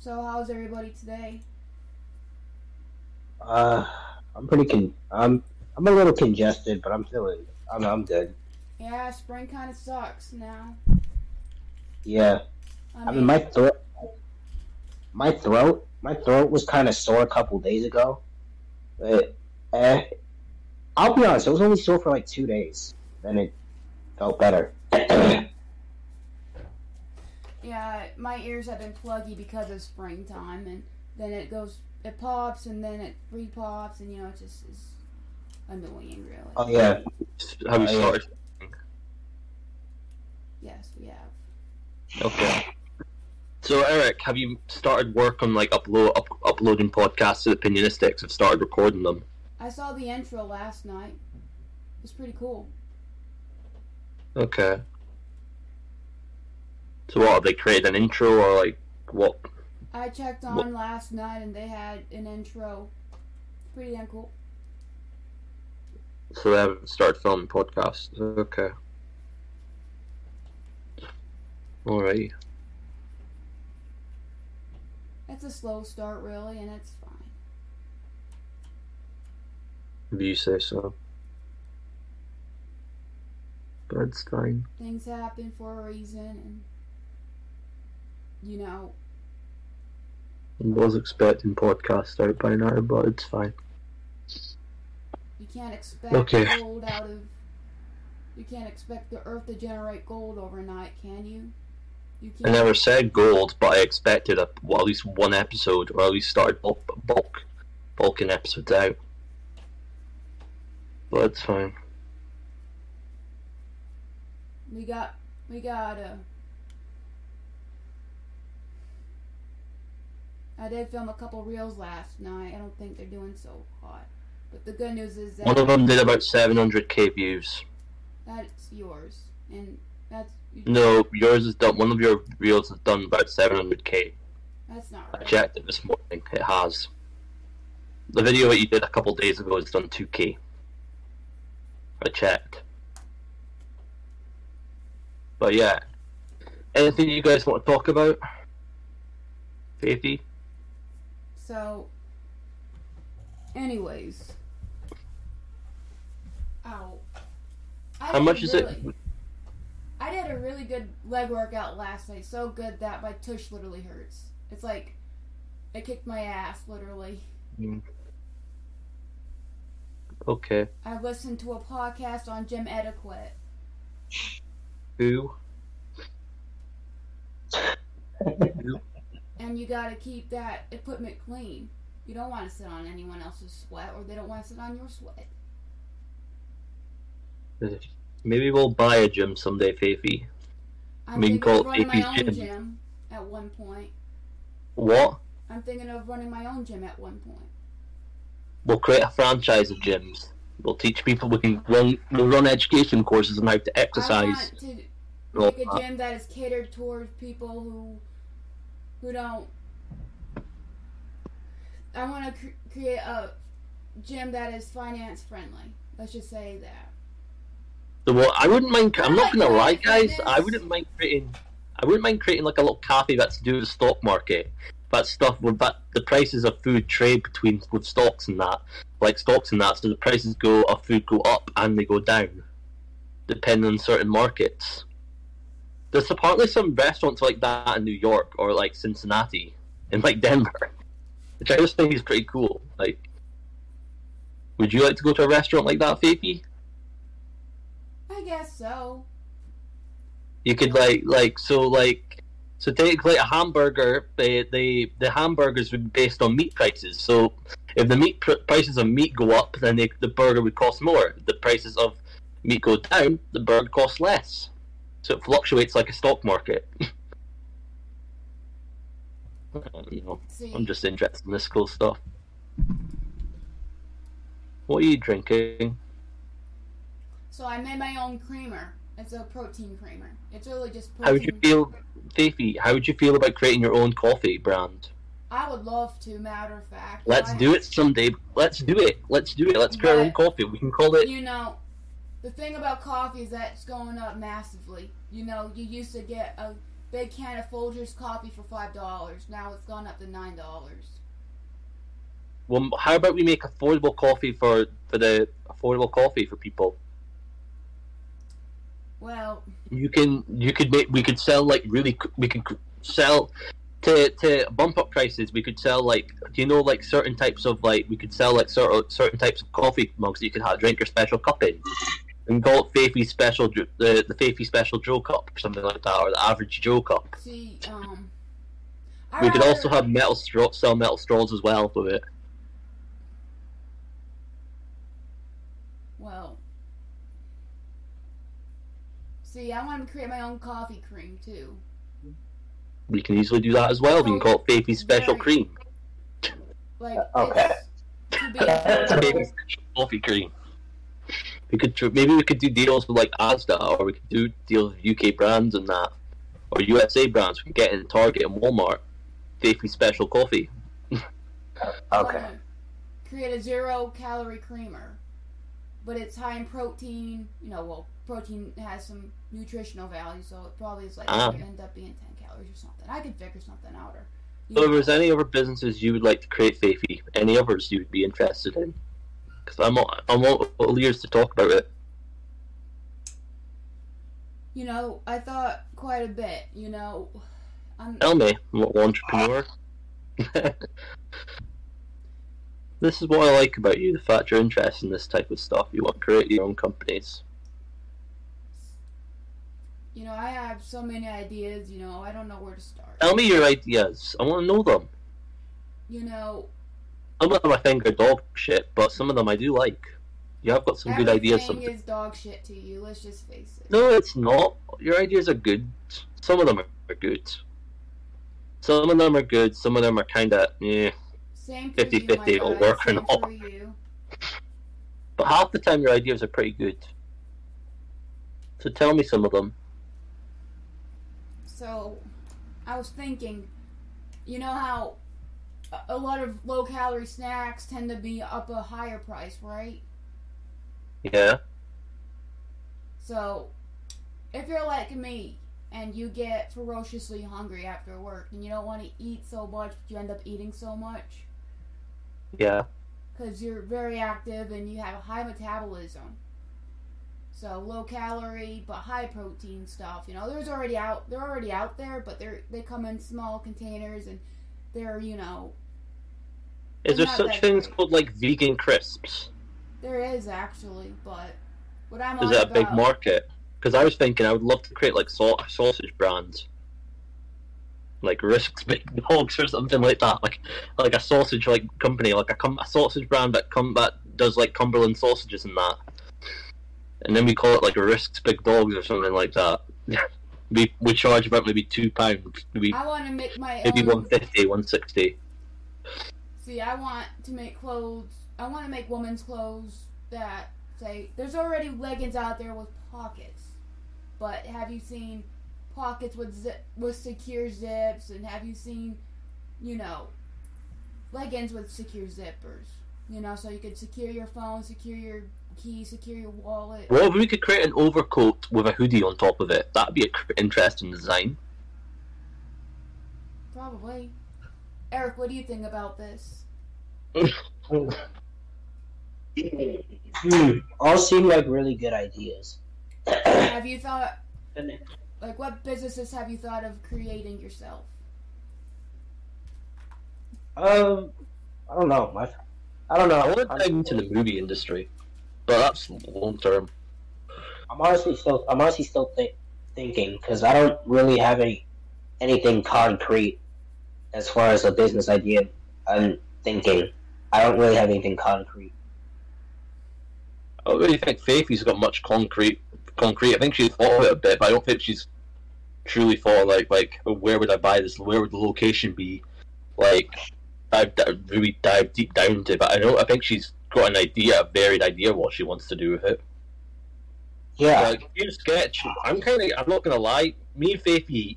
So how's everybody today? Uh, I'm pretty con. I'm I'm a little congested, but I'm feeling. I'm I'm good. Yeah, spring kind of sucks now. Yeah, I I mean my throat. My throat. My throat was kind of sore a couple days ago. But, eh, I'll be honest. It was only sore for like two days. Then it felt better. yeah, my ears have been pluggy because of springtime, and then it goes, it pops, and then it re-pops, and you know, it just is annoying, really. oh yeah. Have you Oh, started? Yes, we have. Okay. So Eric, have you started work on like upload up, uploading podcasts to the Opinionistics? Have started recording them? I saw the intro last night. It's pretty cool. Okay. So what have they created an intro or like what? I checked on What- last night, and they had an intro. Pretty damn cool. So they haven't started filming podcasts. Okay. Alright. It's a slow start, really, and it's fine. If you say so. But it's fine. Things happen for a reason, and you know, I was expecting podcasts out by now, but it's fine. you can't expect Okay. gold out of. You can't expect the earth to generate gold overnight, can you? You I never said gold, but I expected a, well, at least one episode, or at least started bulk, bulk, bulking episodes out. But it's fine. We got. We got uh I did film a couple reels last night. I don't think they're doing so hot. But the good news is that One of them did about 700k views. that's yours, and that's No, yours is done. One of your reels has done about 700k. that's not I checked it this morning. It has. The video that you did a couple days ago has done 2k. I checked. But yeah. Anything you guys want to talk about? Faithy? So, anyways, ow. I How did much is it? really- I did a really good leg workout last night. So good that my tush literally hurts. It's like it kicked my ass literally. Hmm. Okay. I listened to a podcast on gym etiquette. Who? And you gotta keep that equipment clean. You don't want to sit on anyone else's sweat, or they don't want to sit on your sweat. Maybe we'll buy a gym someday, Faithy. I'm We can thinking of call it running my own gym. gym at one point. What? I'm thinking of running my own gym at one point. We'll create a franchise of gyms. We'll teach people we can run. We'll run education courses on how to exercise. I want to make a uh, gym that is catered towards people who who don't. I want to cr- create a gym that is finance friendly. Let's just say that. So what? I wouldn't mind. I'm not gonna lie, guys. I wouldn't mind creating. I wouldn't mind creating like a little cafe that's to do with the stock market. That stuff with that the prices of food trade between with stocks and that, like stocks and that. So the prices go of food go up and they go down, depending on certain markets. There's apparently some restaurants like that in New York or like Cincinnati and like Denver, which I just think is pretty cool. Like, would you like to go to a restaurant like that, Faithy? I guess so. You could like like so like so take like a hamburger. They they the hamburgers would be based on meat prices. So if the meat pr- prices of meat go up, then they, the burger would cost more. If the prices of meat go down, the burger costs less. So it fluctuates like a stock market. Don't know. I'm just interested in this cool stuff. What are you drinking? so I made my own creamer. It's a protein creamer. It's really just protein. How would you feel, Faithy? How would you feel about creating your own coffee brand? I would love to. Matter of fact, Let's do it someday. Let's do it. Let's do it. Let's create our own coffee. We can call it. You know, the thing about coffee is that it's going up massively. You know, you used to get a big can of Folgers coffee for five dollars. Now it's gone up to nine dollars. Well, how about we make affordable coffee for for the affordable coffee for people? Well, You can you could make we could sell like really we could sell to to bump up prices. We could sell like do you know like certain types of like we could sell like sort of certain types of coffee mugs that you could have drink your special cup in. And call it Faithy Special, the the Faithy Special Joe Cup or something like that, or the Average Joe Cup. see, um, I We could also have metal straw, sell metal straws as well with it. Well, see, I want to create my own coffee cream too. We can easily do that as well. We can call it Faithy Special Very- Cream, Like, Okay. it's to Faithy Special Coffee Cream. We could tr- maybe we could do deals with like Asda, or we could do deals with UK brands and that, or USA brands. We can get in Target and Walmart. Faithy Special Coffee. Okay. wanna Create a zero calorie creamer, but it's high in protein. You know, well, protein has some nutritional value, so it probably is like Ah. gonna end up being ten calories or something. I could figure something out. Or you So, if know, there's any other businesses you would like to create, Faithy, any others you would be interested in? Because I'm all, I'm all, ears to talk about it. you know, I thought quite a bit. You know, I'm Tell me, I'm an entrepreneur. this is what I like about you, the fact you're interested in this type of stuff. You want to create your own companies. You know, I have so many ideas. You know, I don't know where to start. Tell me your ideas. I want to know them. You know, Some of them I think are dog shit, but some of them I do like. You have got some good ideas. Some... Everything is dog shit to you. Let's just face it. No, it's not. Your ideas are good. Some of them are good. Some of them are good. Some of them are kind of yeah. Same for 50-50 it'll work or not. But half the time your ideas are pretty good. So tell me some of them. So, I was thinking, you know how a- lot of low calorie snacks tend to be up a higher price, right? Yeah. So, if you're like me and you get ferociously hungry after work and you don't want to eat so much, but you end up eating so much Yeah. because you're very active and you have a high metabolism. So low calorie but high protein stuff. You know, there's already out. They're already out there, but they're they come in small containers and they're you know Is there such things great. called like vegan crisps? there is actually, but what I'm Is that a big market? Because I was thinking I would love to create like sau- sausage brands, like Risks Big Dogs or something like that, like like a sausage like company, like a, com- a sausage brand that come that does like Cumberland sausages and that, and then we call it like Risks Big Dogs or something like that. we we charge about maybe two pounds, maybe I want to make my maybe own. 150, 160. See, I want to make clothes. I want to make women's clothes that say there's already leggings out there with pockets, but have you seen pockets with zip, with secure zips? And have you seen, you know, leggings with secure zippers? You know, so you could secure your phone, secure your key, secure your wallet. Well, if we could create an overcoat with a hoodie on top of it? That'd be an interesting design. Probably. Eric, what do you think about this? Hmm, all seem like really good ideas. Have you thought, like, what businesses have you thought of creating yourself? um, I don't know. My, I don't know. I want to I'm, dive into the movie industry, but that's long term. I'm honestly still. I'm honestly still think, thinking because I don't really have any anything concrete as far as a business idea. I'm thinking. I don't really have anything concrete. I don't really think Faithy's got much concrete. Concrete. I think she's thought of it a bit, but I don't think she's truly thought like like where would I buy this? Where would the location be? Like I've d- really dived deep down into it, but I don't. I think she's got an idea, a varied idea, what she wants to do with it. Yeah. Like Team Sketch, I'm kind of. I'm not gonna lie. Me and Faithy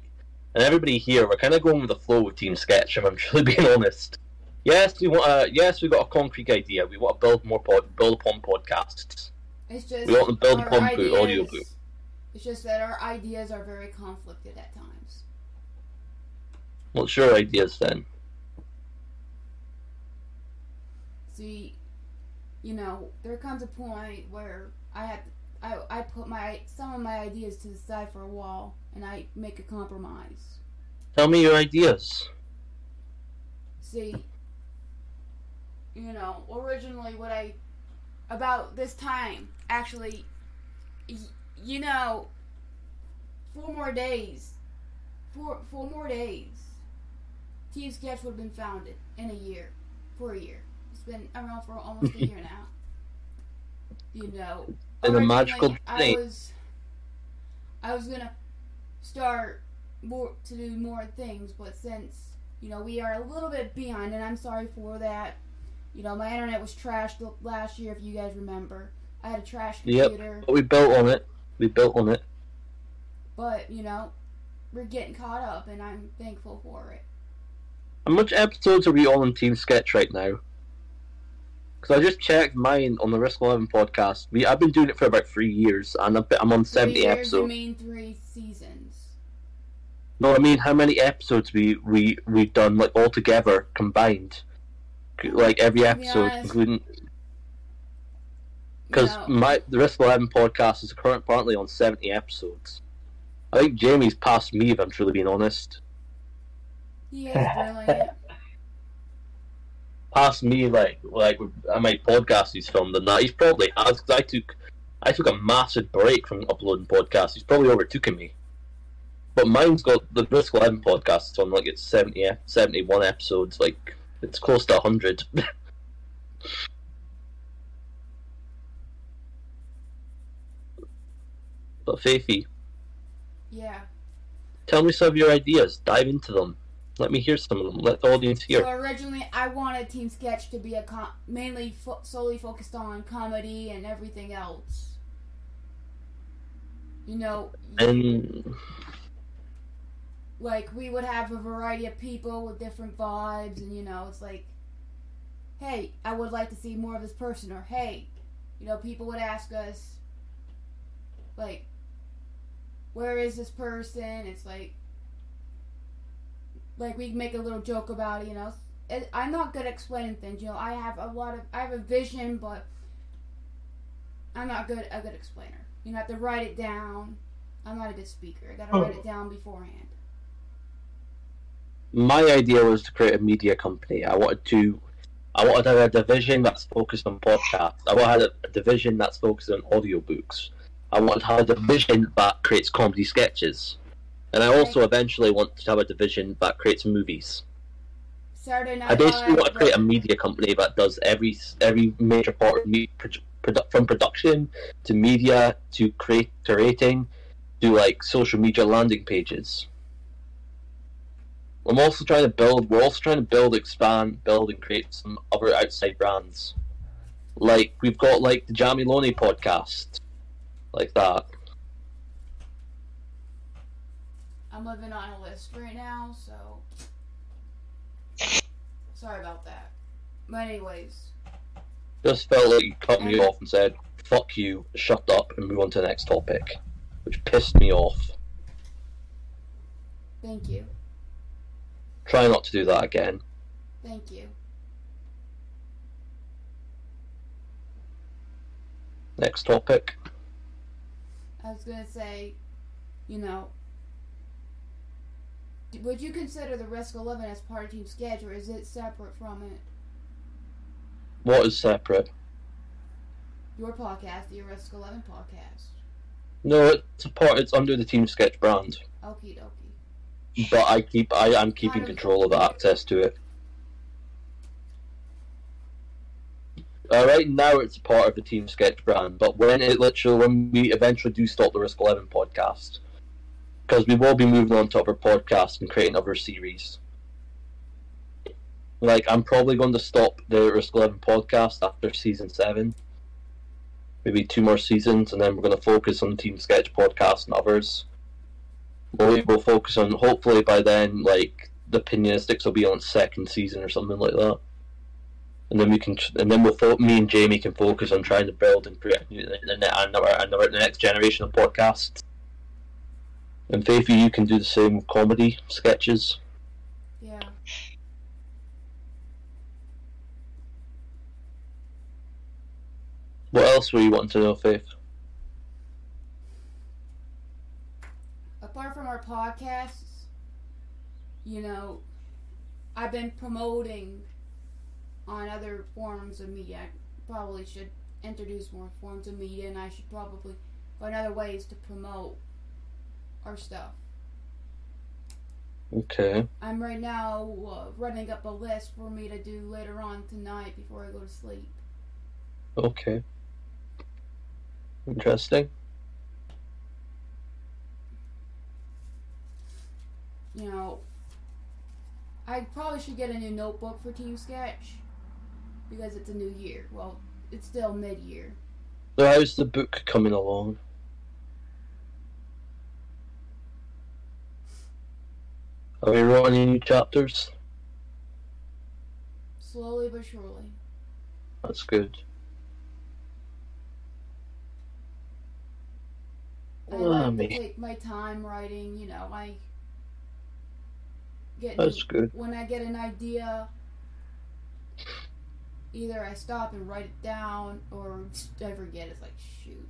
and everybody here, we're kind of going with the flow with Team Sketch. If I'm truly being honest. Yes, we want. Uh, yes, we've got a concrete idea. We want to build more pod, build upon podcasts. It's just We want to build upon boot, audio ideas- boot. It's just that our ideas are very conflicted at times. What's your ideas then? See, you know, there comes a point where I have I I put my some of my ideas to the side for a while and I make a compromise. Tell me your ideas. See, you know, originally what I about this time actually, y- you know, four more days, four four more days. Team Sketch would have been founded in a year, for a year. It's been around for almost a year now. You know, In a magical I was, I was gonna start more to do more things, but since you know we are a little bit behind, and I'm sorry for that. You know, my internet was trashed last year, if you guys remember. I had a trash Yep. computer, But we built on it. We built on it. but you know, we're getting caught up, and I'm thankful for it. How much episodes are we on in Team Sketch right now? Because I just checked mine on the Risk Eleven podcast. We I've been doing it for about three years, and I'm on Three seventy years, You episodes. mean three seasons? No, I mean how many episodes we we we've done like all together combined, like every episode, honest, including You because know, my the Risk Eleven podcast is current currently on seventy episodes. I think Jamie's past me if I'm truly being honest. he is brilliant. Past me, like like I might podcast he's filmed and that he's probably has. 'cause I took I took a massive break from uploading podcasts. He's probably overtaken me. But mine's got the Risk Eleven podcast. It's on like it's 70, 71 episodes. Like it's close to hundred. but Faithy, Yeah. tell me some of your ideas. Dive into them. Let me hear some of them. Let the audience hear. So originally, I wanted Team Sketch to be a com- mainly fo- solely focused on comedy and everything else. You know, And like we would have a variety of people with different vibes, and you know, it's like, hey, I would like to see more of this person, or hey, you know, people would ask us, like, where is this person? It's like, like we make a little joke about it, you know. I'm not good at explaining things, you know. I have a lot of, I have a vision, but I'm not good a good explainer. You know, I have to write it down. I'm not a good speaker. I gotta oh. write it down beforehand. My idea was to create a media company. I wanted to, I wanted to have a division that's focused on podcasts. I wanted to have a division that's focused on audiobooks. I wanted to have a division that creates comedy sketches, and I also eventually want to have a division that creates movies. Saturday night. I basically want to create a media company that does every every major part of me, produ- produ- from production to media to create curating to like social media landing pages. I'm also trying to build. We're also trying to build, expand, build, and create some other outside brands. Like we've got like the Jamie Loney podcast, like that. I'm living on a list right now, so sorry about that. But anyways, Just felt like you cut me off and said, "Fuck you, shut up, and move on to the next topic," which pissed me off. thank you, Try not to do that again. thank you. Next topic. I was gonna say, you know, would you consider the Risk Eleven as part of Team Sketch, or is it separate from it? What is separate? Your podcast, the Risk Eleven podcast. No, it's a part. It's under the Team Sketch brand, Okie dokie. But I keep. I am keeping control of the access to it. Uh, right now, it's part of the Team Sketch brand, but when it literally, when we eventually do stop the Risk Eleven podcast, because we will be moving on to other podcasts and creating other series. Like, I'm probably going to stop the Risk Eleven podcast after season seven. Maybe two more seasons, and then we're going to focus on the Team Sketch podcast and others. We'll, we'll focus on, hopefully by then, like, the Opinionistics will be on second season or something like that. And then we can, and then we'll, fo- me and Jamie can focus on trying to build and create the, the, the, the, the next generation of podcasts. And Faithy, you can do the same with comedy sketches. Yeah. What else were you wanting to know, Faith? From our podcasts, you know, I've been promoting on other forms of media. I probably should introduce more forms of media, and I should probably find other ways to promote our stuff. Okay. I'm right now uh, running up a list for me to do later on tonight before I go to sleep. Okay. Interesting. You know, I probably should get a new notebook for Team Sketch because it's a new year. Well, it's still mid year. So how's the book coming along? Have you wrote any new chapters? Slowly but surely. That's good. I like oh, to take my time writing, you know, I get That's good. when I get an idea either I stop and write it down or I forget it's like shoot.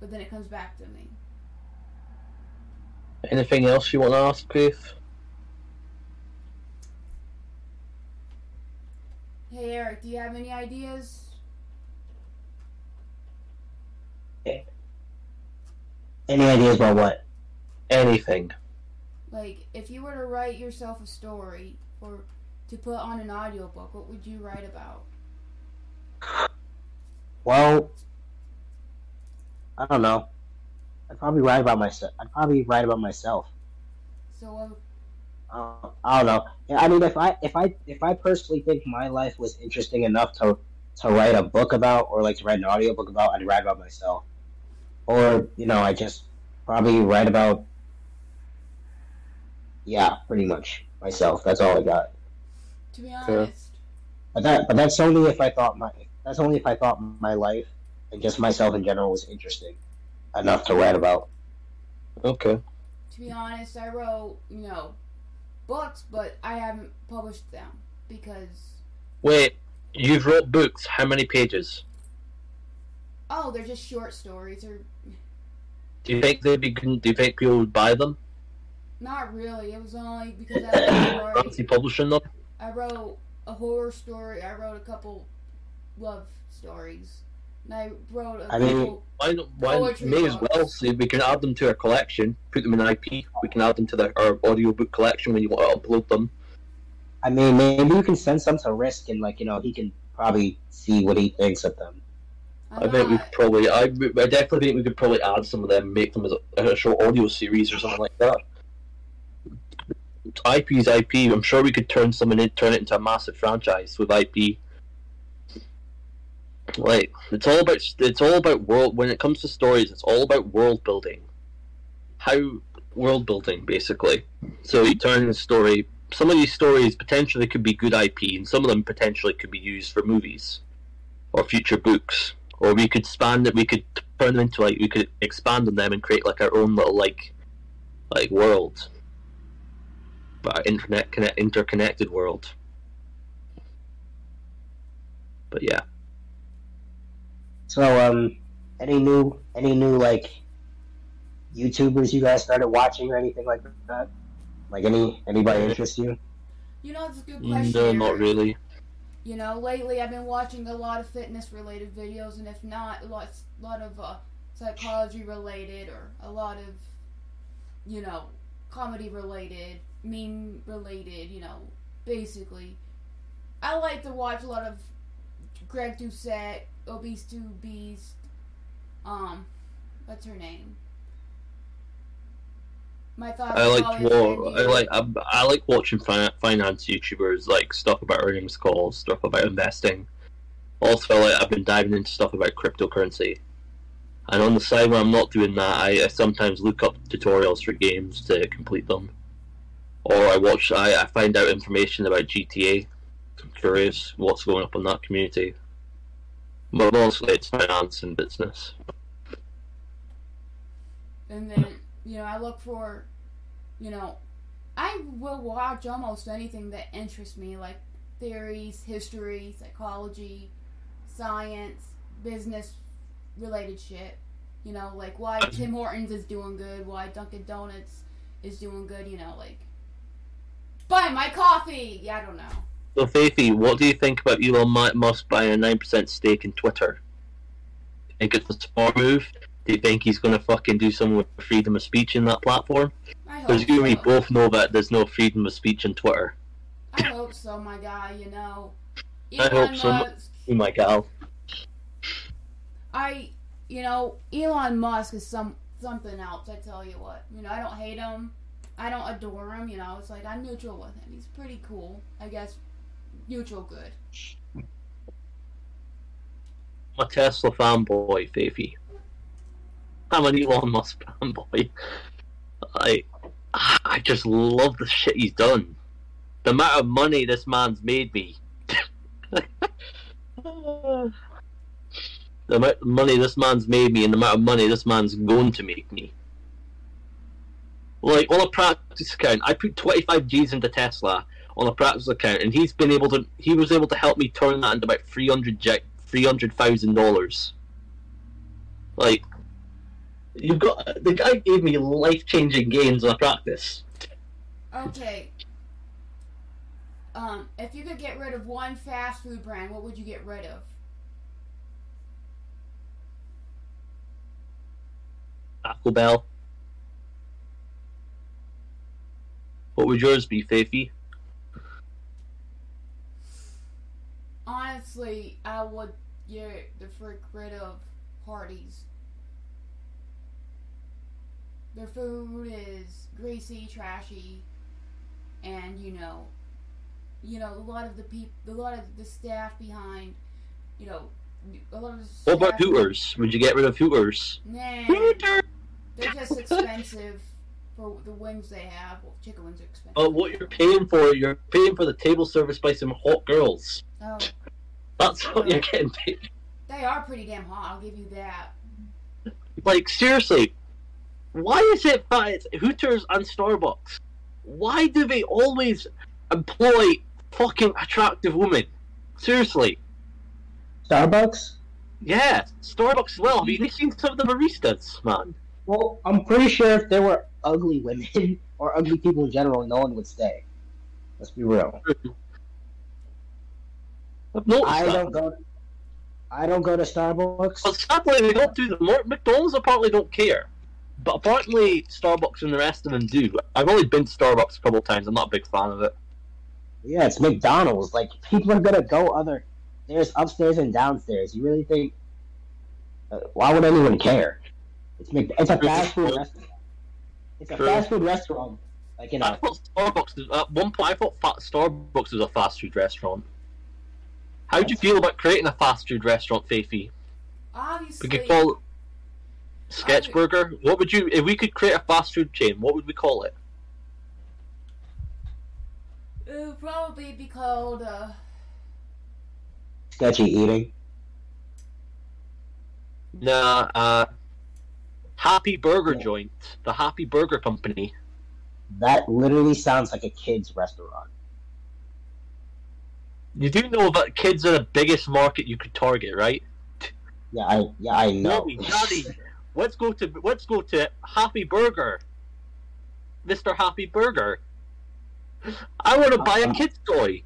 But then it comes back to me. Anything else you want to ask, Faith? Hey Eric, do you have any ideas? Any ideas about what? Anything. Like if you were to write yourself a story for to put on an audiobook, what would you write about? Well, I don't know. I'd probably write about myself. I'd probably write about myself. So uh, Uh, I don't know. Yeah, I mean, if I if I if I personally think my life was interesting enough to to write a book about, or like to write an audiobook about, I'd write about myself. Or you know, I just probably write about. Yeah, pretty much myself. That's all I got. to be Okay. honest, But that but that's only if I thought my that's only if I thought my life and just myself in general was interesting enough to write about. Okay. to be honest, I wrote, you know, books, but I haven't published them because Wait, you've wrote books. How many pages? oh, they're just short stories or Do you think they'd be good? Do you think people would buy them? Not really. It was only because I wrote, Fancy publishing them? I wrote a horror story. I wrote a couple love stories. And I wrote a I mean- Why? not- Why? May as well. See, we can add them to our collection. Put them in IP. We can add them to the, our audiobook collection when you want to upload them. I mean, maybe you can send some to Risk, and like you know, he can probably see what he thinks of them. I think we probably. I, I definitely think we could probably add some of them, make them as a, a short audio series or something like that. IP is IP. I'm sure we could turn someone in, turn it into a massive franchise with IP. Like it's all about it's all about world. When it comes to stories, it's all about world building. How world building basically. So you turn the story. Some of these stories potentially could be good IP, and some of them potentially could be used for movies or future books or we could expand it. We could turn them into like we could expand on them and create like our own little like like world, but internet connect interconnected world. But yeah, So, um, any new any new like YouTubers you guys started watching or anything like that? Like any anybody interest you? You know, it's a good question. no, not really. You know, lately I've been watching a lot of fitness related videos, and if not, a lot, lot of uh, psychology related, or a lot of, you know, comedy related, meme related, you know, basically. I like to watch a lot of Greg Doucette, Obese to Beast, um, what's her name? My thoughts. I like. I like I, I like watching fi- finance YouTubers like stuff about earnings calls, stuff about investing. Also, like I've been diving into stuff about cryptocurrency. And on the side when I'm not doing that, I, I sometimes look up tutorials for games to complete them, or I watch. I, I find out information about GTA. I'm curious what's going up in that community. But mostly it's finance and business. and then you know I look for, you know, I will watch almost anything that interests me, like theories, history, psychology, science, business related shit. You know, like why Tim Hortons is doing good, why Dunkin' Donuts is doing good. You know, like buy my coffee. Yeah, I don't know. So, Faithy, what do you think about Elon Musk buying a nine percent stake in Twitter? Think it's a smart move? Do you think he's going to fucking do something with freedom of speech in that platform? Because you and me both know that there's no freedom of speech in Twitter. I hope so, my guy. You know, I hope Elon so. Musk. Oh my god. I, you know, Elon Musk is some something else. I tell you what. You know, I don't hate him. I don't adore him. You know, it's like I'm neutral with him. He's pretty cool. I guess neutral good. I'm a Tesla fanboy, Faithy. I'm an Elon Musk fanboy. I, I just love the shit he's done. The amount of money this man's made me. the amount of money this man's made me and the amount of money this man's going to make me. Like, on a practice account, I put 25 G's into Tesla on a practice account, and he's been able to, he was able to help me turn that into about 300 $300,000. Like, you've got, the guy gave me life changing gains on a practice. Okay. Um, if you could get rid of one fast food brand, what would you get rid of? Taco Bell. What would yours be, Faithy? Honestly, I would get the frick rid of Hardee's. Their food is greasy, trashy, and you know, you know, a lot of the people, a lot of the staff behind, you know, a lot of the What about staff- Hooters? Would you get rid of Hooters? Nah, Hooters! they're just expensive for the wings they have. Well, chicken wings are expensive. But what you're paying for, you're paying for the table service by some hot girls. Oh, That's what you're getting paid. they are pretty damn hot. I'll give you that. Like seriously, why is it that Hooters and Starbucks? Why do they always employ fucking attractive women? Seriously, Starbucks? yeah, Starbucks as well. Have you seen some of the baristas, man? Well, I'm pretty sure if there were ugly women or ugly people in general, no one would stay. Let's be real. I've I don't go. I don't go to Starbucks. But sadly, they don't do the more. McDonald's apparently don't care, but apparently Starbucks and the rest of them do. I've only been to Starbucks a couple of times. I'm not a big fan of it. Yeah, it's McDonald's. Like people are gonna go other. There's upstairs and downstairs. You really think? Uh, why would anyone care? It's Mc, It's a fast food restaurant. It's a True. fast food restaurant. Like you I know. thought Starbucks. is- At one point, I thought fa- Starbucks was a fast food restaurant. How would you feel about creating a fast food restaurant, Faithy? Obviously, We could call it Sketchburger. What would you, if we could create a fast food chain? What would we call it? it would probably be called. Uh, Sketchy eating. Nah, uh, Happy Burger Yeah. Joint, the Happy Burger Company. That literally sounds like a kid's restaurant. You do know that kids are the biggest market you could target, right? Yeah, I yeah I know. Mommy, Daddy, let's go to let's go to Happy Burger, Mister Happy Burger. I want to buy a Uh-uh. kid's toy.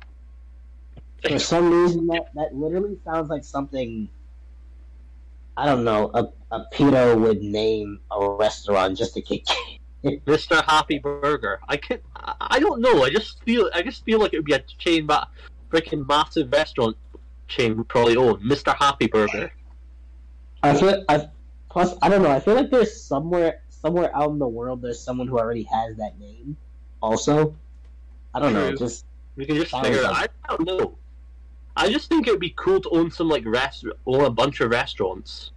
For some reason, that that literally sounds like something. I don't know. A a pedo would name a restaurant just to kick. Mister Happy Burger. I can I I don't know. I just feel I just feel like it would be a chain that freaking massive restaurant chain would probably own. Mister Happy Burger. I feel I plus I don't know. I feel like there's somewhere somewhere out in the world there's someone who already has that name. Also, I don't know. True. Just We can just figure it out. I don't know. I just think it would be cool to own some like rest own a bunch of restaurants.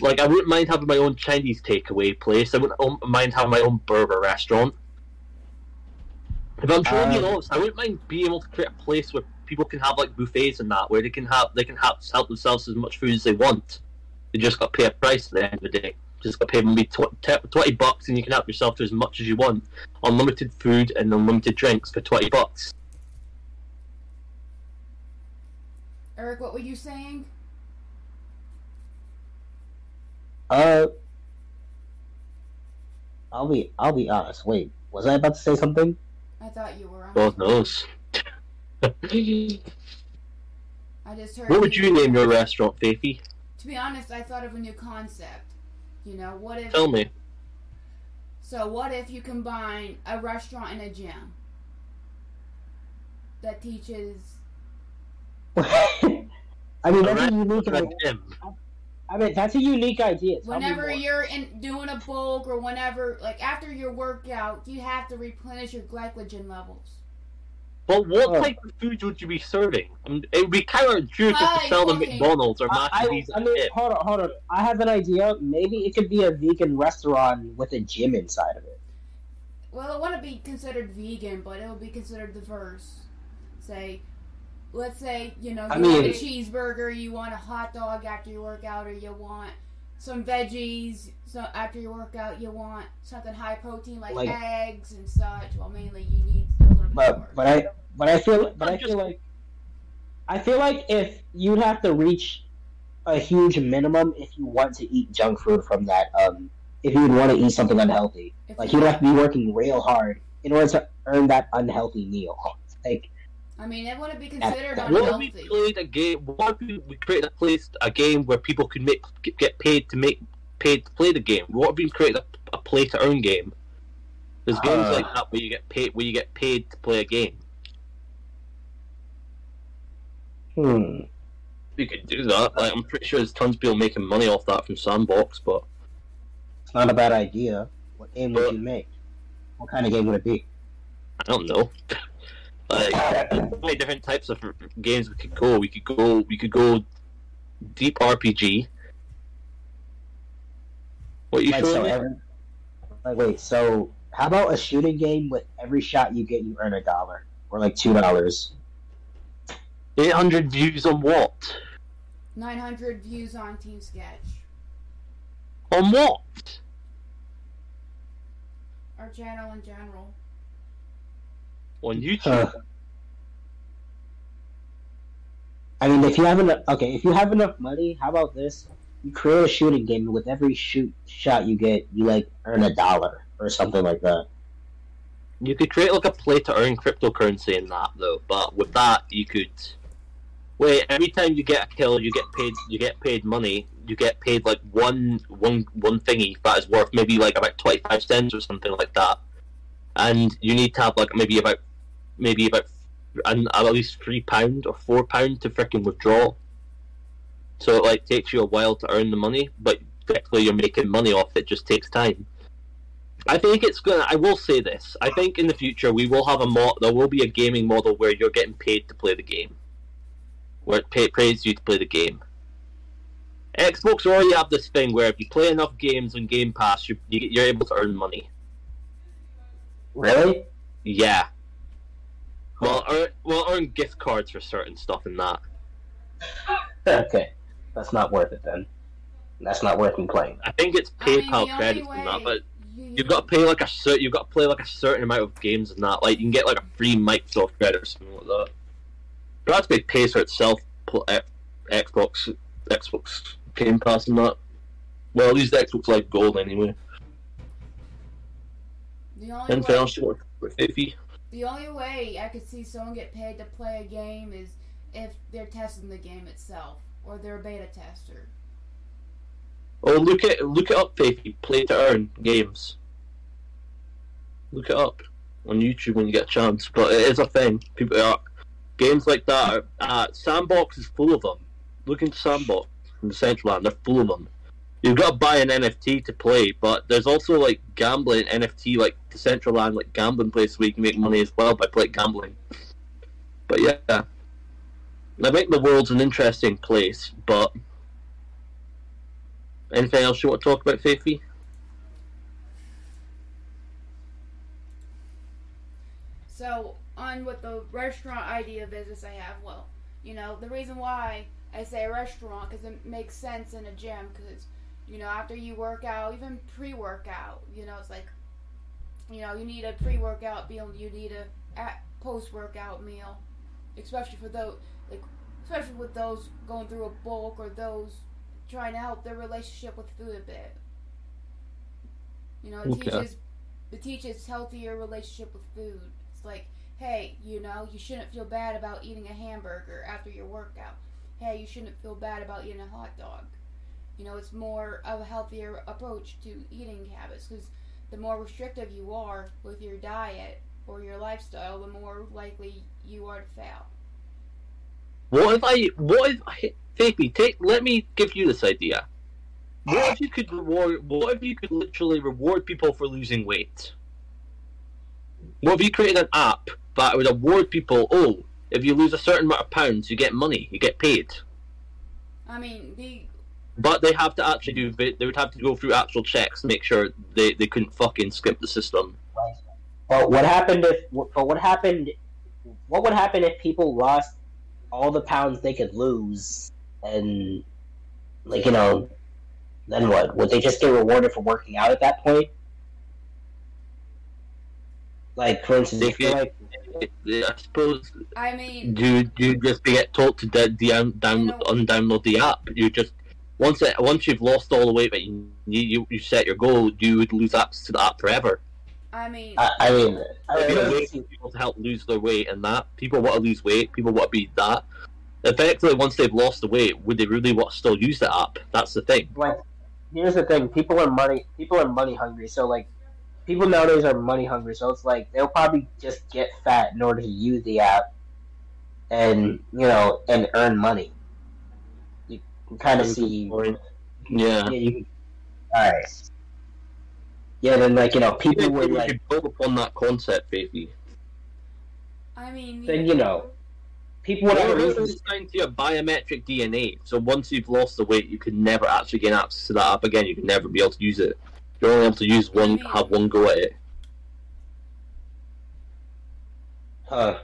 Like I wouldn't mind having my own Chinese takeaway place. I wouldn't own- mind having my own burger restaurant. If I'm truly Um, honest, I wouldn't mind being able to create a place where people can have like buffets and that, where they can have they can have help themselves as much food as they want. They just got to pay a price at the end of the day. Just got to pay maybe tw- t- twenty bucks, and you can help yourself to as much as you want. Unlimited food and unlimited drinks for twenty bucks. Eric, what were you saying? Uh, I'll be I'll be honest. Wait, was I about to say something? I thought you were. I'm God knows. what I just heard. What would you name your restaurant, Faithy? To be honest, I thought of a new concept. You know, what if? Tell me. So what if you combine a restaurant and a gym that teaches? I mean, that's a unique. idea. and a gym. I mean, that's a unique idea. Tell Whenever you're in doing a bulk or whenever, like after your workout, you have to replenish your glycogen levels. But what Oh. type of food would you be serving? I mean, it would be kind of Hi, to uh, sell the okay. McDonald's or I, mac and I, I mean, dip. hold on, hold on. I have an idea. Maybe it could be a vegan restaurant with a gym inside of it. Well, it wouldn't be considered vegan, but it would be considered diverse. Say, let's say you know you I want a cheeseburger, you want a hot dog after your workout, or you want some veggies. So after your workout, you want something high protein like, Like- eggs and such. Well, mainly you need a little bit more. But but I but I feel but I Just- feel like I feel like if you'd have to reach a huge minimum if you want to eat junk food from that um if you would want to eat something unhealthy If like you- you'd have to be working real hard in order to earn that unhealthy meal like I mean, it wouldn't be considered that- What if we played a game? What if we, we created a place, a game where people could make get paid to make paid to play the game? What if we created a, a play to earn game? There's games Uh. like that where you get paid where you get paid to play a game. hmm We could do that. Like I'm pretty sure there's tons of people making money off that from Sandbox, but it's not a bad idea what game would you make what kind of game would it be I don't know. like so many different types of games we could go. We could go. We could go deep RPG. What you Like, so showing me? every, like wait so how about a shooting game with every shot you get you earn a dollar or like two dollars 800 views on what? 900 views on Team Sketch. On what? Our channel in general. On uh, YouTube? Huh. I mean, if you have enough, okay, if you have enough money, how about this? You create a shooting game, and with every shoot shot you get, you like earn a dollar or something like that. You could create like a play to earn cryptocurrency in that though, but with that you could wait every time you get a kill, you get paid. You get paid money. You get paid like one one one thingy that is worth maybe like about twenty five cents or something like that, and you need to have like maybe about maybe about an, at least three pound or four pound to freaking withdraw. So it like takes you a while to earn the money, but technically you're making money off it. Just takes time. I think it's gonna. I will say this. I think in the future we will have a mod. There will be a gaming model where you're getting paid to play the game, where it pay, pays you to play the game. Xbox already have this thing where if you play enough games on Game Pass, you, you you're able to earn money. Really? Yeah. Well, earn, well, earn gift cards for certain stuff and that. okay, that's not worth it then. That's not worth me playing. I think it's I mean, PayPal the credits and that, but you, you've got to pay like a cer- You've got to play like a certain amount of games and that. Like you can get like a free Microsoft credit or something like that. But that's big pays for itself. pl- eh, Xbox, Xbox Game Pass and that. Well, at least Xbox Live Gold anyway. the only Anything way, else you want with Iffy? The only way I could see someone get paid to play a game is if they're testing the game itself or they're a beta tester. Oh, look it look it up, Iffy. Play to earn games. Look it up on YouTube when you get a chance. But it is a thing. People are games like that. Are, uh, Sandbox is full of them. Look into Sandbox in Decentraland. They're full of them. You've got to buy an NFT to play, but there's also like gambling NFT, like Decentraland, like gambling place where you can make money as well by playing gambling. But yeah, I think the world's an interesting place. But anything else you want to talk about, Faithy? So, on with the restaurant idea business I have, well, you know, the reason why I say restaurant because it makes sense in a gym because you know, after you work out, even pre-workout, you know, it's like, you know, you need a pre-workout meal, you need a at post-workout meal, especially for those, like, especially with those going through a bulk or those trying to help their relationship with food a bit. You know, it Okay. teaches it teaches healthier relationship with food. It's like, hey, you know, you shouldn't feel bad about eating a hamburger after your workout. Hey, you shouldn't feel bad about eating a hot dog. You know, it's more of a healthier approach to eating habits because the more restrictive you are with your diet or your lifestyle, the more likely you are to fail. What if I? What if? I- Faithy, take. Let me give you this idea. What if you could reward? What if you could literally reward people for losing weight? What if you created an app that would award people? Oh, if you lose a certain amount of pounds, you get money, you get paid. I mean, the But they have to actually do. They would have to go through actual checks to make sure they, they couldn't fucking skip the system. But what happened if? But what happened? What would happen if people lost all the pounds they could lose, and like you know, then what? Would they just get rewarded for working out at that point? Like for instance, They if you're like I suppose I mean, you you just get told to de- de- down No. undownload the app. You just once it once you've lost all the weight that you you, you set your goal, you would lose access to the app forever. I mean, I, I mean, I There'd be a way mean, for people to help lose their weight, and that people want to lose weight, people want to be that. Effectively, once they've lost the weight, would they really want to still use the app? That's the thing. like here's the thing: people are money. People are money hungry. So like, people nowadays are money hungry. So it's like they'll probably just get fat in order to use the app, and you know, and earn money. You can kind of see. Yeah. Yeah, you all right. Yeah, then like you know, people People would like build upon that concept, Faithy. I mean, then you know, people would Well, have a it's to your biometric DNA. So once you've lost the weight, you can never actually gain access to that app again. You can never be able to use it. You're only able to use one, have one go at it. Huh.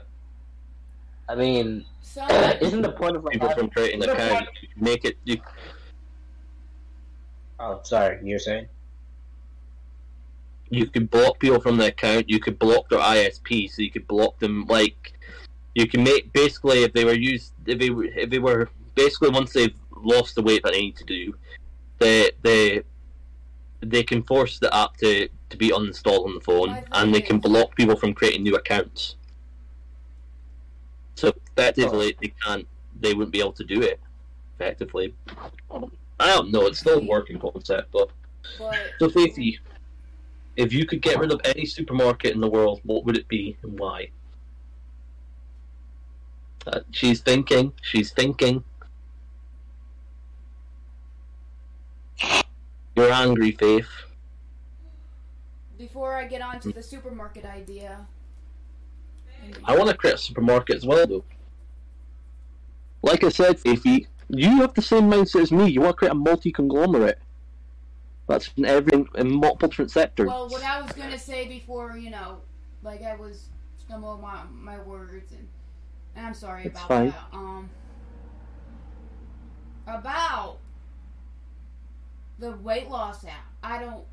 I mean, some isn't the point of like People from creating an the account, you make it. You, Oh, sorry, you're saying? you could block people from the account. You could block their ISP, so you could block them. Like you can make basically if they were used, if they were, if they were basically once they've lost the weight that they need to do, they they they can force the app to to be uninstalled on the phone, and they can block people from creating new accounts. So effectively, they can't. They wouldn't be able to do it effectively. I don't know. It's still a working concept, but. but So, Faithy, if you could get rid of any supermarket in the world, what would it be and why? Uh, she's thinking. She's thinking. You're angry, Faith. before I get on to the supermarket idea, I want to create a supermarket as well, though. Like I said, Faithy, you have the same mindset as me. You want to create a multi-conglomerate. That's in every in multiple different sectors. well, what I was gonna say before, you know, like I was stumbling my my words, and, and I'm sorry It's about fine. that. Um, about the weight loss app, I don't.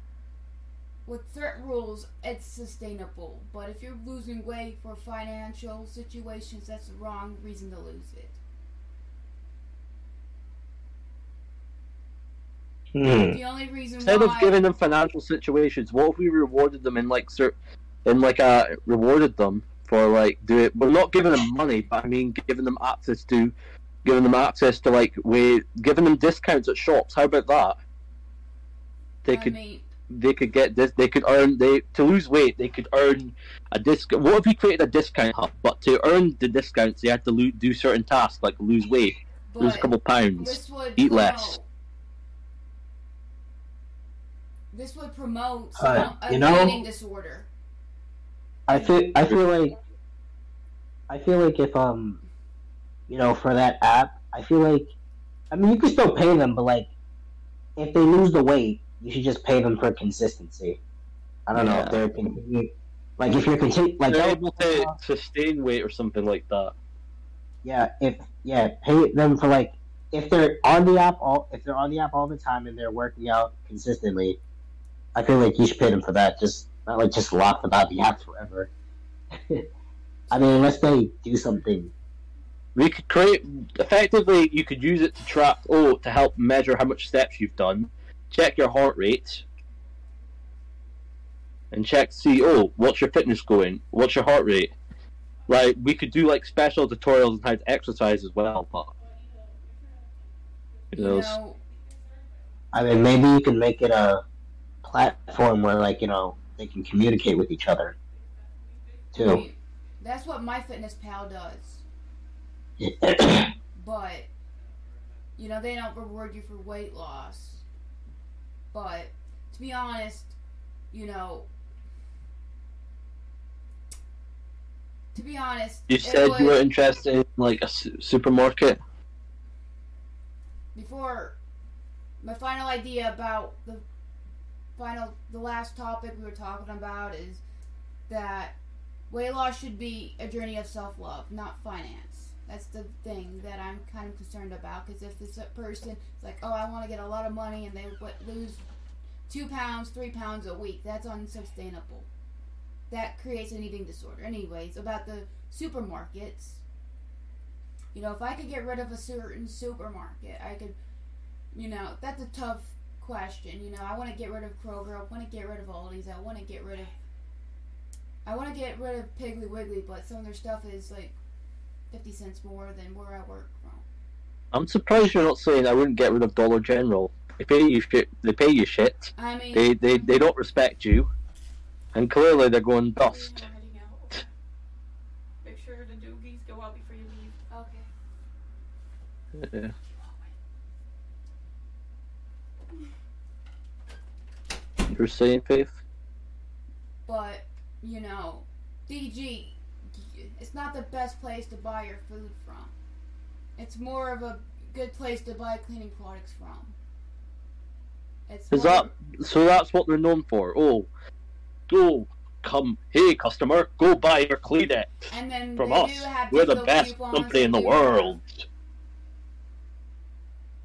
With certain rules, it's sustainable, but if you're losing weight for financial situations, that's the wrong reason to lose it. Hmm. The only reason Instead why of giving them financial situations, what if we rewarded them in like cer- in like uh rewarded them for like do it? We're not giving them money, but I mean giving them access to, giving them access to like way, giving them discounts at shops. How about that? They I could mean, they could get this. They could earn they to lose weight. They could earn a discount. What if we created a discount hub? But to earn the discounts, they had to lo- do certain tasks like lose weight, lose a couple pounds. eat promote, less. This would promote Uh, a you know- eating disorder. I feel I feel like I feel like if um you know for that app I feel like I mean you can still pay them but like if they lose the weight you should just pay them for consistency. I don't know if they're continue like if you're continu- like They're able to sustain weight or something like that. yeah if yeah pay them for like if they're on the app all if they're on the app all the time and they're working out consistently, I feel like you should pay them for that. Just not like just lock them out the app forever. I mean, unless they do something. We could create effectively. You could use it to track. Oh, to help measure how much steps you've done. Check your heart rate. And check see. Oh, what's your fitness going? What's your heart rate? Like we could do like special tutorials on how to exercise as well, but you You know, know, I mean, maybe you can make it a platform where, like, you know, they can communicate with each other I too. mean, that's what MyFitnessPal does. But you know, they don't reward you for weight loss. But to be honest, you know, to be honest, you said you were interested in like a su- supermarket. before my final idea about the final the last topic we were talking about is that weight loss should be a journey of self-love not finance that's the thing that i'm kind of concerned about because if this person is like oh i want to get a lot of money and they lose two pounds three pounds a week that's unsustainable that creates an eating disorder anyways about the supermarkets you know, if I could get rid of a certain supermarket, I could, you know, that's a tough question. You know, I want to get rid of Kroger. I want to get rid of Aldi's. I want to get rid of, I want to get rid of Piggly Wiggly, but some of their stuff is like fifty cents more than where I work from. I'm surprised you're not saying I wouldn't get rid of Dollar General. They pay you shit. They pay you shit. I mean, They they they don't respect you, and clearly they're going dust. We're heading out. Make sure the doogies go out before you leave. okay. Yeah. You're saying, Faith? But you know, DG, it's not the best place to buy your food from. It's more of a good place to buy cleaning products from. It's Is that so? That's what they're known for. Oh, oh, come, hey, customer, go buy your Kleenex And then from us. do have We're the best company in the world. Have,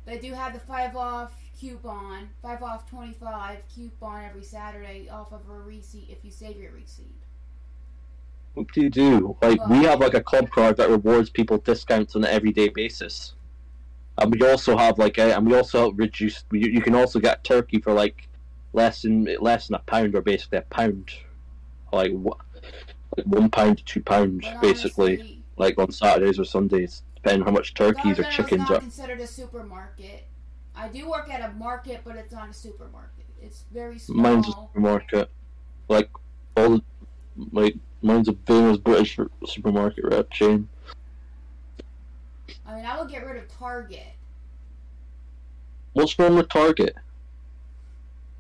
they do have the five off coupon, five off twenty five coupon every Saturday off of a receipt if you save your receipt. What do you do? Like we have like a club card that rewards people discounts on an everyday basis, and we also have like a, and we also reduce. You, you can also get turkey for like less than less than a pound, or basically a pound, like what, like one pound to two pounds, But basically, honestly, like on Saturdays or Sundays, depending on how much turkeys or chickens not are. considered a supermarket. I do work at a market, but it's not a supermarket. It's very small. Mine's a supermarket, like all the, like mine's a famous British supermarket rep chain. I mean, I would get rid of Target. What's wrong with Target?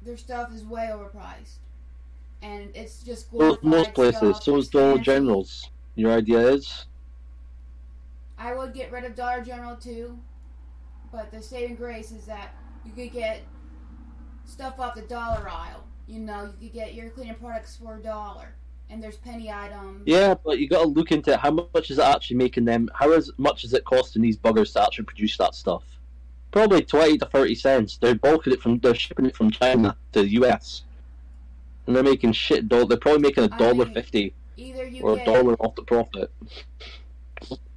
Their stuff is way overpriced, and it's just Well, most places. So is It's Dollar. General's. Your idea is? I would get rid of Dollar General too, but the saving grace is that you could get stuff off the dollar aisle. You know, you could get your cleaning products for a dollar, and there's penny items. Yeah, but you got to look into how much is it actually making them. How is, much is it costing these buggers to actually produce that stuff? Probably twenty to thirty cents. They're bulking it from. They're shipping it from China to the US, and they're making shit. doll- They're probably making a I dollar mean, fifty Either you or a dollar off the profit.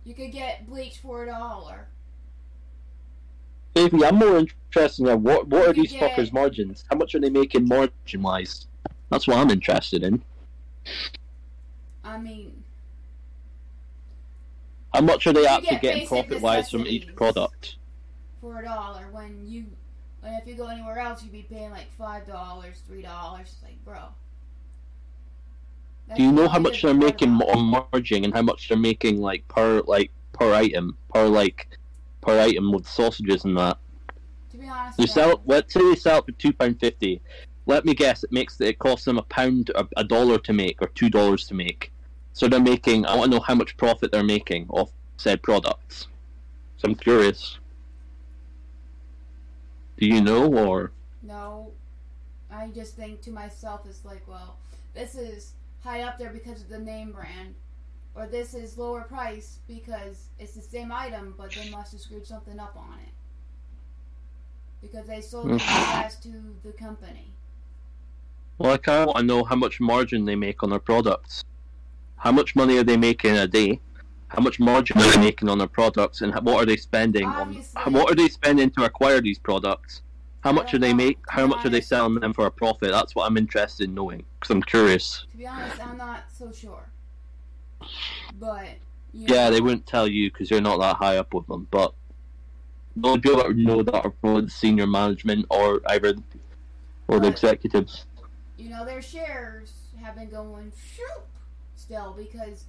you could get bleach for a dollar. Baby, I'm more interested in what what are these get- fuckers' margins? How much are they making margin wise? That's what I'm interested in. I mean, How much are they actually get getting profit wise from each product? for a dollar when you when if you go anywhere else you'd be paying like five dollars, three dollars. Like, bro. Do you know how much they're making about on margin and how much they're making like per like per item per like per item with sausages and that? To be honest, They I sell let's say they sell it for two pound fifty. Let me guess, it makes it costs them a pound a, a dollar to make or two dollars to make. So they're making. I want to know how much profit they're making off said products. So I'm curious. Do you know or? No, I just think to myself, it's like, well, this is high up there because of the name brand, or this is lower price because it's the same item, but they must have screwed something up on it. because they sold the rest mm. to the company. Well, I kind of want to know how much margin they make on their products. How much money are they making a day? How much margin are they making on their products, and what are they spending Obviously- on? What are they spending to acquire these products? How much are they know. make? How much are they selling them for a profit? That's what I'm interested in knowing because I'm curious. To be honest, I'm not so sure. But you Yeah, know, they wouldn't tell you because you're not that high up with them, but the only people that would know that are probably the senior management or either or the executives. You know their shares have been going shoop still because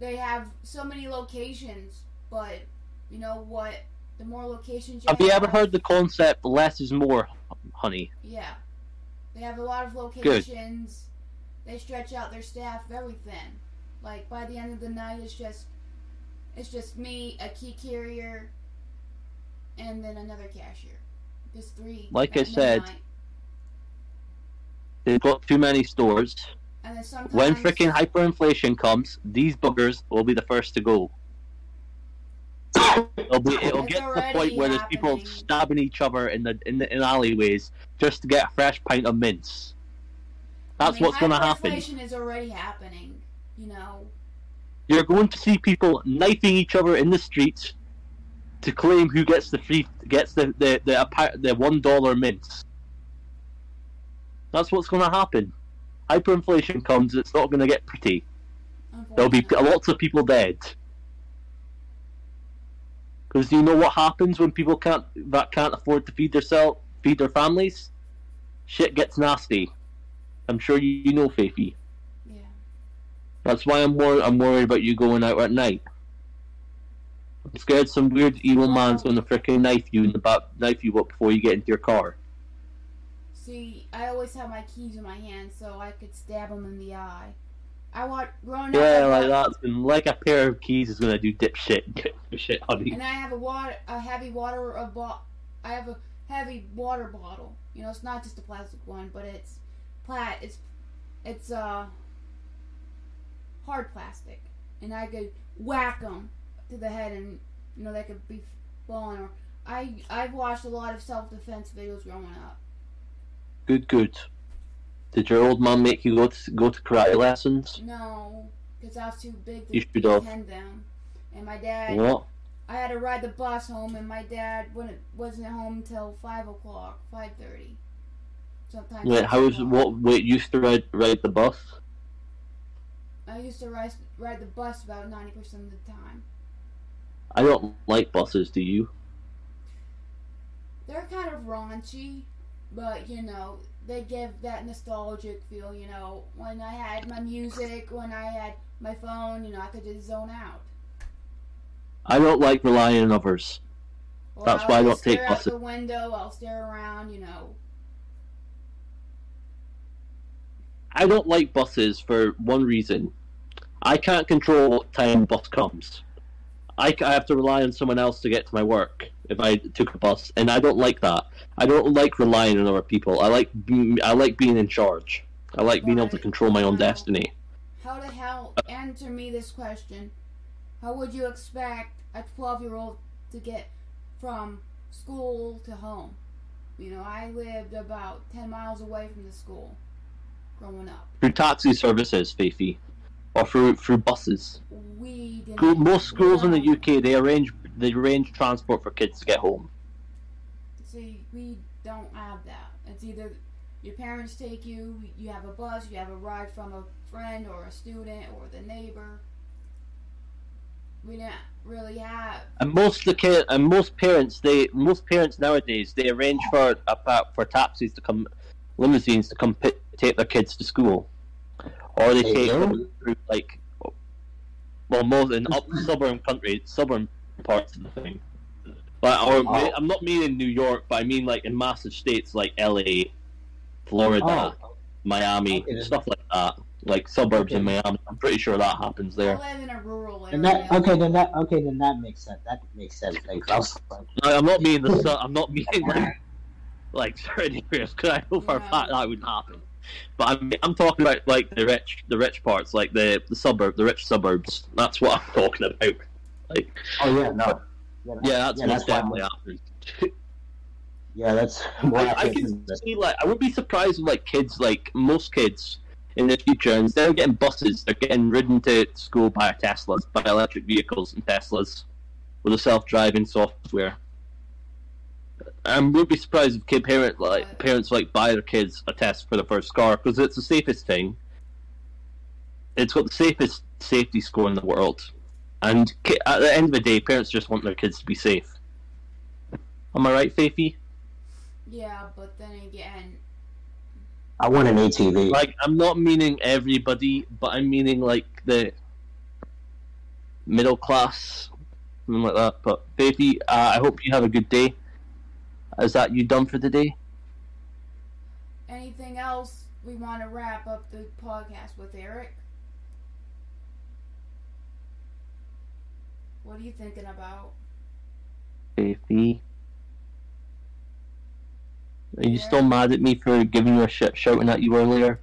they have so many locations. But you know what? The more locations you Have you ever heard the concept "less is more"? honey. Yeah. They have a lot of locations. Good. They stretch out their staff very thin. Like by the end of the night it's just it's just me, a key carrier, and then another cashier. Just three. Like I said, midnight. They've got too many stores. and sometimes When freaking hyperinflation comes, these buggers will be the first to go. It'll, be, it'll get to the point where there's people stabbing each other in the in the in alleyways just to get a fresh pint of mints. I That's mean, what's going to happen. hyperinflation is already happening. You know. You're going to see people knifing each other in the streets to claim who gets the free gets the the the, appa- the one dollar mints. That's what's going to happen. Hyperinflation comes. It's not going to get pretty. There'll be lots of people dead. Because you know what happens when people can't that can't afford to feed their feed their families? Shit gets nasty. I'm sure you, you know, Faithy. Yeah. That's why I'm wor- I'm worried about you going out at night. I'm scared some weird evil man's gonna frickin' knife you in the back, knife you up before you get into your car. See, I always have my keys in my hand so I could stab him in the eye. I want growing Yeah, up. I like that. Like a pair of keys is gonna do dipshit shit, honey. And I have a water, a heavy water, a bo- I have a heavy water bottle. You know, it's not just a plastic one, but it's plat. It's it's uh hard plastic, and I could whack them to the head, and you know they could be falling. Or I I've watched a lot of self defense videos growing up. Good, good. Did your old man make you go to go to karate lessons? No, because I was too big You to should attend them. And my dad, What? I had to ride the bus home, and my dad wouldn't, wasn't home until five o'clock, five thirty. Sometimes. Wait, how is what? Wait, used to ride ride the bus? I used to ride, ride the bus about ninety percent of the time. I don't like buses. Do you? They're kind of raunchy, but you know they give that nostalgic feel. You know, when I had my music, when I had my phone, you know, I could just zone out. I don't like relying on others. Or That's I'll why I don't take buses. Out the window. I'll stare around. You know. I don't like buses for one reason. I can't control what time the bus comes. I, I have to rely on someone else to get to my work if I took a bus, and I don't like that. I don't like relying on other people. I like being, I like being in charge. I like being able to control my own Wow. destiny. How the hell answer me this question? How would you expect a twelve-year-old to get from school to home? You know, I lived about ten miles away from the school growing up. Through taxi services, Faithy, or through through buses. We didn't. Most schools in the. UK they arrange they arrange transport for kids to get home. See, we don't have that. It's either your parents take you, you have a bus, you have a ride from a friend or a student or the neighbor. We didn't really have. And most of the kid and most parents they most parents nowadays they arrange for a for taxis to come limousines to come pi take their kids to school, or they Hey, take them through like well most in up suburban country suburban parts of the thing. But or Oh. I'm not meaning New York, but I mean like in massive states like LA, Florida, Oh, Miami, Okay, stuff like that. Like suburbs in Miami. I'm pretty sure that happens there. I live in a rural area. and that okay, then that okay, then that makes sense. That makes sense. Then 'cause I was like, I- I'm not meaning the su- I'm not meaning like like certain areas because I know for a fact that wouldn't happen. But I'm I'm talking about like the rich the rich parts, like the the suburb the rich suburbs. That's what I'm talking about. Like oh yeah, no, yeah, that's yeah, most definitely happens. Yeah, that's I, I can see like I would be surprised if like kids like most kids in the future instead of getting buses, they're getting ridden to school by Teslas, by electric vehicles and Teslas with a self-driving software. I would be surprised if kid parent like parents like buy their kids a test for the first car because it's the safest thing. It's got the safest safety score in the world, and at the end of the day, parents just want their kids to be safe. Am I right, Faithy? Yeah, but then again, I want an ATV. Like, I'm not meaning everybody, but I'm meaning like the middle class, something like that. But Faithy, uh, I hope you have a good day. Is that you done for the day? anything else we want to wrap up the podcast with, Eric? What are you thinking about? Faithy. Are you still mad at me for giving you a shit shouting at you earlier?